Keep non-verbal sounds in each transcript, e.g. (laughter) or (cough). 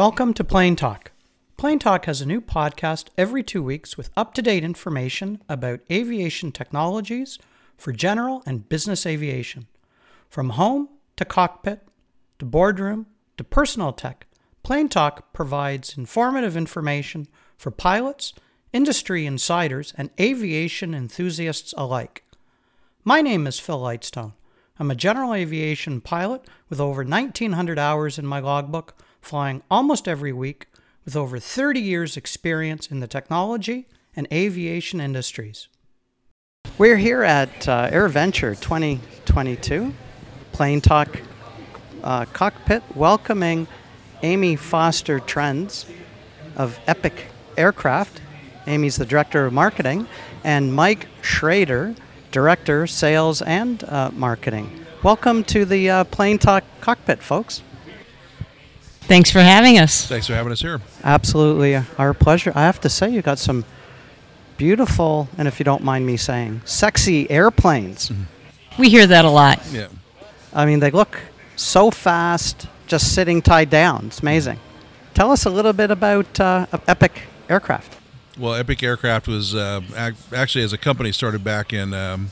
Welcome to Plane Talk. Plane Talk has a new podcast every two weeks with up to date information about aviation technologies for general and business aviation. From home to cockpit to boardroom to personal tech, Plane Talk provides informative information for pilots, industry insiders, and aviation enthusiasts alike. My name is Phil Lightstone. I'm a general aviation pilot with over 1,900 hours in my logbook, flying almost every week with over 30 years' experience in the technology and aviation industries. We're here at uh, AirVenture 2022, Plane Talk uh, Cockpit, welcoming Amy Foster Trends of Epic Aircraft. Amy's the Director of Marketing, and Mike Schrader, Director, Sales and uh, Marketing. Welcome to the uh, Plane Talk Cockpit, folks. Thanks for having us. Thanks for having us here. Absolutely, uh, our pleasure. I have to say, you got some beautiful, and if you don't mind me saying, sexy airplanes. We hear that a lot. Yeah. I mean, they look so fast, just sitting tied down. It's amazing. Tell us a little bit about uh, Epic Aircraft. Well, Epic Aircraft was uh, ac- actually as a company started back in um,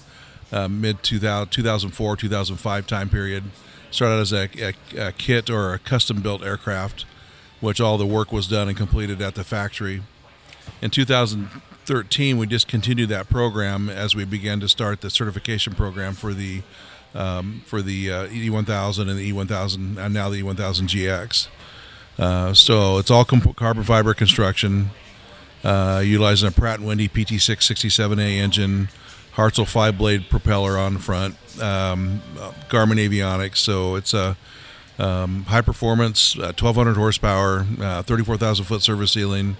uh, mid 2000, 2004 2005 time period. Started as a, a, a kit or a custom built aircraft, which all the work was done and completed at the factory. In 2013, we discontinued that program as we began to start the certification program for the um, for the uh, E1000 and the E1000 and now the E1000 GX. Uh, so it's all comp- carbon fiber construction, uh, utilizing a Pratt & Whitney PT667A engine, Hartzell five-blade propeller on the front, um, uh, Garmin avionics. So it's a um, high performance, uh, 1,200 horsepower, uh, 34,000 foot service ceiling.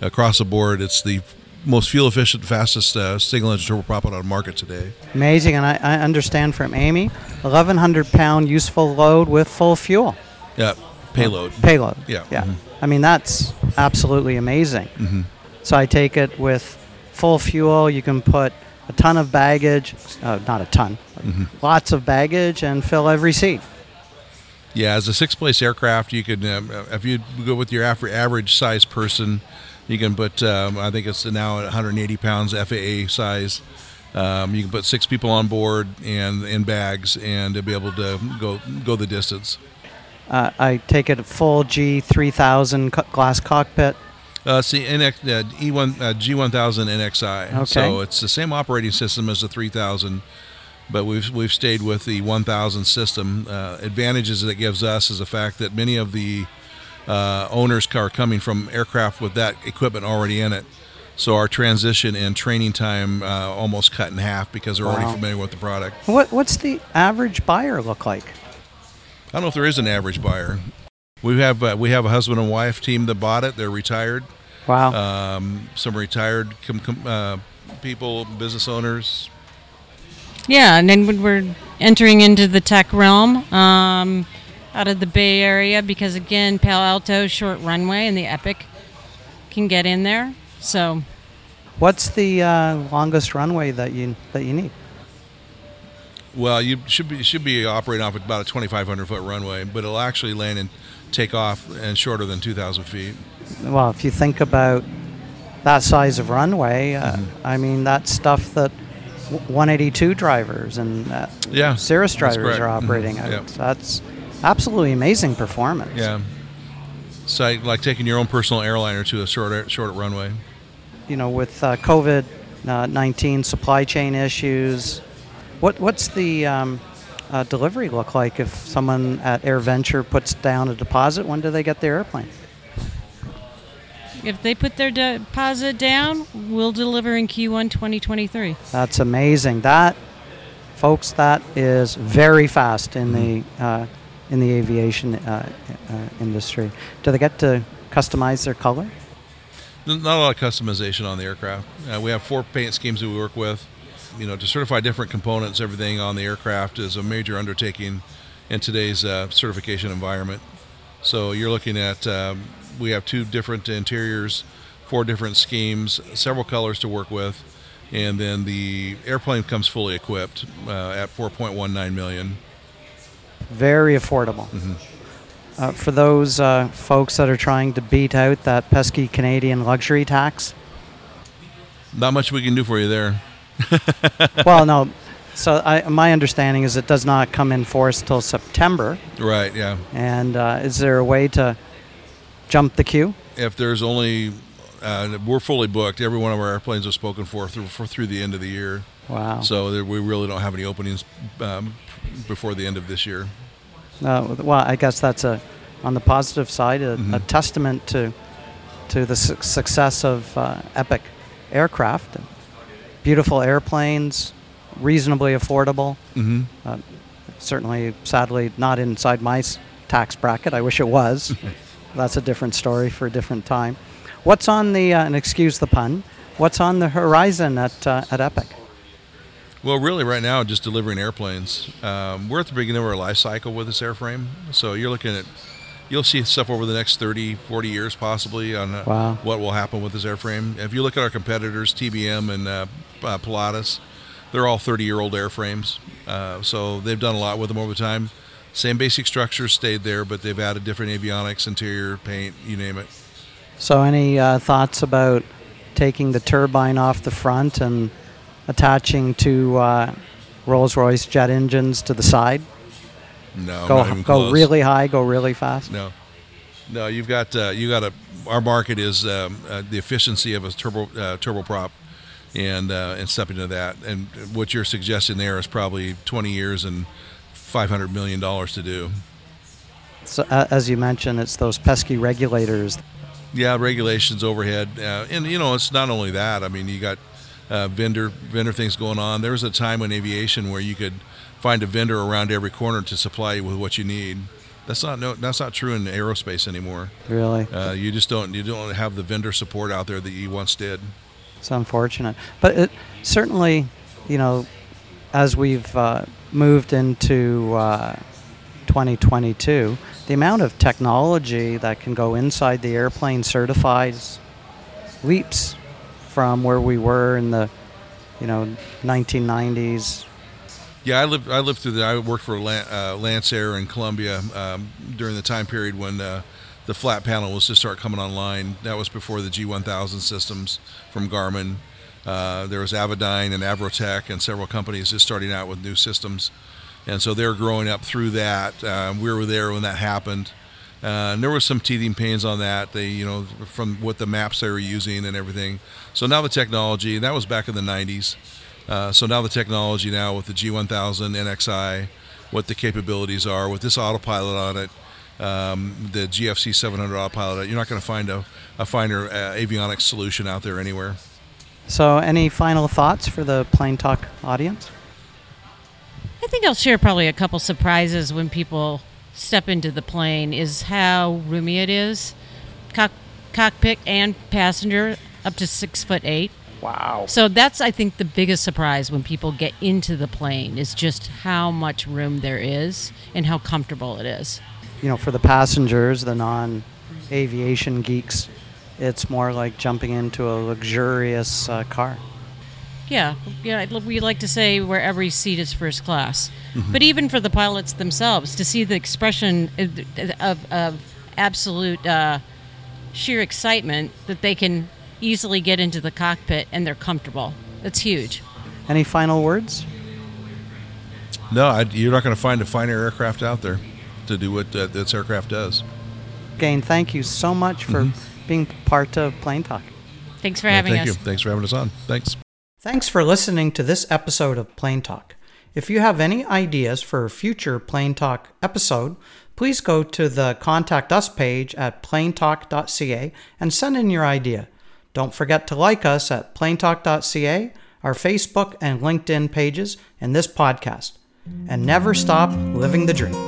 Across the board, it's the most fuel efficient, fastest uh, single engine turboprop on the market today. Amazing, and I, I understand from Amy, 1,100 pound useful load with full fuel Yeah, payload. payload. Yeah. yeah. Mhm. I mean, that's absolutely amazing. Mhm. So I take it with full fuel, you can put a ton of baggage, uh, not a ton, lots of baggage, and fill every seat. Yeah, as a six-place aircraft, you can um, uh, if you go with your average size person, you can put um, I think it's now 180 pounds FAA size. Um, you can put six people on board and in bags and be able to go go the distance. Uh, I take it a full G3000 co- glass cockpit. Uh, see, NX, uh, E1 uh, G1000 NXI. Okay. So it's the same operating system as the 3000, but we've we've stayed with the 1000 system. Uh, advantages that it gives us is the fact that many of the uh, owners are coming from aircraft with that equipment already in it. So our transition and training time uh, almost cut in half because they're Wow. already familiar with the product. What, what's the average buyer look like? I don't know if there is an average buyer. We have uh, we have a husband and wife team that bought it. They're retired. Wow. um, some retired com- com- uh, people, business owners. Yeah, and then when we're entering into the tech realm um, out of the Bay Area because, again, Palo Alto, short runway, and the Epic can get in there. So, What's the uh, longest runway that you that you need? Well, you should be should be operating off about a 2,500 foot runway, but it'll actually land and take off and shorter than 2,000 feet. Well, if you think about that size of runway, uh, Mm-hmm. I mean that's stuff that 182 drivers and uh, Yeah, Cirrus drivers are Mhm, operating out. yeah. That's absolutely amazing performance. Yeah. So like- like taking your own personal airliner to a short short runway. You know, with uh, COVID uh, 19 supply chain issues, what what's the um, uh, delivery look like if someone at AirVenture puts down a deposit? When do they get their airplane? if they put their deposit down, we'll deliver in Q1 2023. That's amazing. That, folks, that is very fast in the uh, in the aviation uh, uh, industry. Do they get to customize their color? Not a lot of customization on the aircraft. Uh, we have four paint schemes that we work with. You know, to certify different components, everything on the aircraft is a major undertaking in today's uh, certification environment. So you're looking at um, we have two different interiors, four different schemes, several colors to work with, and then the airplane comes fully equipped uh, at 4.19 million. Very affordable. uh, for those uh, folks that are trying to beat out that pesky Canadian luxury tax? Not much we can do for you there. (laughs) well, no. So I, my understanding is it does not come in force till September. Right. Yeah. And uh, is there a way to jump the queue? If there's only, uh, we're fully booked. Every one of our airplanes are spoken for through, for through the end of the year. Wow. So there, we really don't have any openings um, before the end of this year. Uh, well, I guess that's a, on the positive side, a, Mhm. a testament to, to the su- success of uh, Epic aircraft. Beautiful airplanes, reasonably affordable. Mm-hmm. Uh, certainly, sadly, not inside my tax bracket. I wish it was. (laughs) That's a different story for a different time. What's on the, uh, and excuse the pun, what's on the horizon at, uh, at Epic? Well, really, right now, just delivering airplanes. Um, we're at the beginning of our life cycle with this airframe. So you're looking at, you'll see stuff over the next 30, 40 years possibly on uh, Wow. what will happen with this airframe. If you look at our competitors, TBM and uh, Pilatus, they're all 30 year old airframes. Uh, so they've done a lot with them over time. Same basic structures stayed there, but they've added different avionics, interior, paint, you name it. So, any uh, thoughts about taking the turbine off the front and attaching to uh, Rolls Royce jet engines to the side? No, go not even go close. really high, go really fast. No, no. You've got uh, you got a. Our market is um, uh, the efficiency of a turbo uh, turboprop, and uh, and stepping to that. And what you're suggesting there is probably 20 years and 500 million dollars to do. So, uh, as you mentioned, it's those pesky regulators. Yeah, regulations, overhead, uh, and you know it's not only that. I mean, you got uh, vendor vendor things going on. There was a time in aviation where you could find a vendor around every corner to supply you with what you need. That's not no, that's not true in aerospace anymore. Really, Uh, you just don't you don't have the vendor support out there that you once did. It's unfortunate. But it, certainly, you know, as we've uh, moved into uh, 2022, the amount of technology that can go inside the airplane certifies leaps from where we were in the, you know, 1990s. Yeah, I lived. I lived through the. I worked for uh, Lancair in Columbia um, during the time period when uh, the flat panel was just start coming online. That was before the G1000 systems from Garmin. Uh, there was Avidyne and Avrotech and several companies just starting out with new systems, and so they're growing up through that. Uh, we were there when that happened. Uh, and there was some teething pains on that. They, you know, from what the maps they were using and everything. So now the technology. And that was back in the '90s. Uh, so now the technology now with the G1000 NXI, what the capabilities are with this autopilot on it, um, the GFC 700 autopilot, you're not going to find a, a finer uh, avionics solution out there anywhere. So, any final thoughts for the Plane Talk audience? I think I'll share probably a couple surprises when people step into the plane is how roomy it is. Cock- cockpit and passenger up to six foot eight. Wow. So that's I think the biggest surprise when people get into the plane is just how much room there is and how comfortable it is. You know, for the passengers, the non aviation geeks, it's more like jumping into a luxurious uh, car. Yeah, yeah. We like to say where every seat is first class, but even for the pilots themselves, to see the expression of, of, of absolute uh, sheer excitement that they can easily get into the cockpit and they're comfortable. That's huge. Any final words? No, I, you're not going to find a finer aircraft out there to do what uh, this aircraft does. Again, thank you so much for being part of Plane Talk. Thanks for Yeah, having thank us. Thank you. Thanks for having us on. Thanks. Thanks for listening to this episode of Plane Talk. If you have any ideas for a future Plane Talk episode, please go to the Contact Us page at planetalk.ca and send in your idea. Don't forget to like us at planetalk.ca, our Facebook and LinkedIn pages, and this podcast. And never stop living the dream.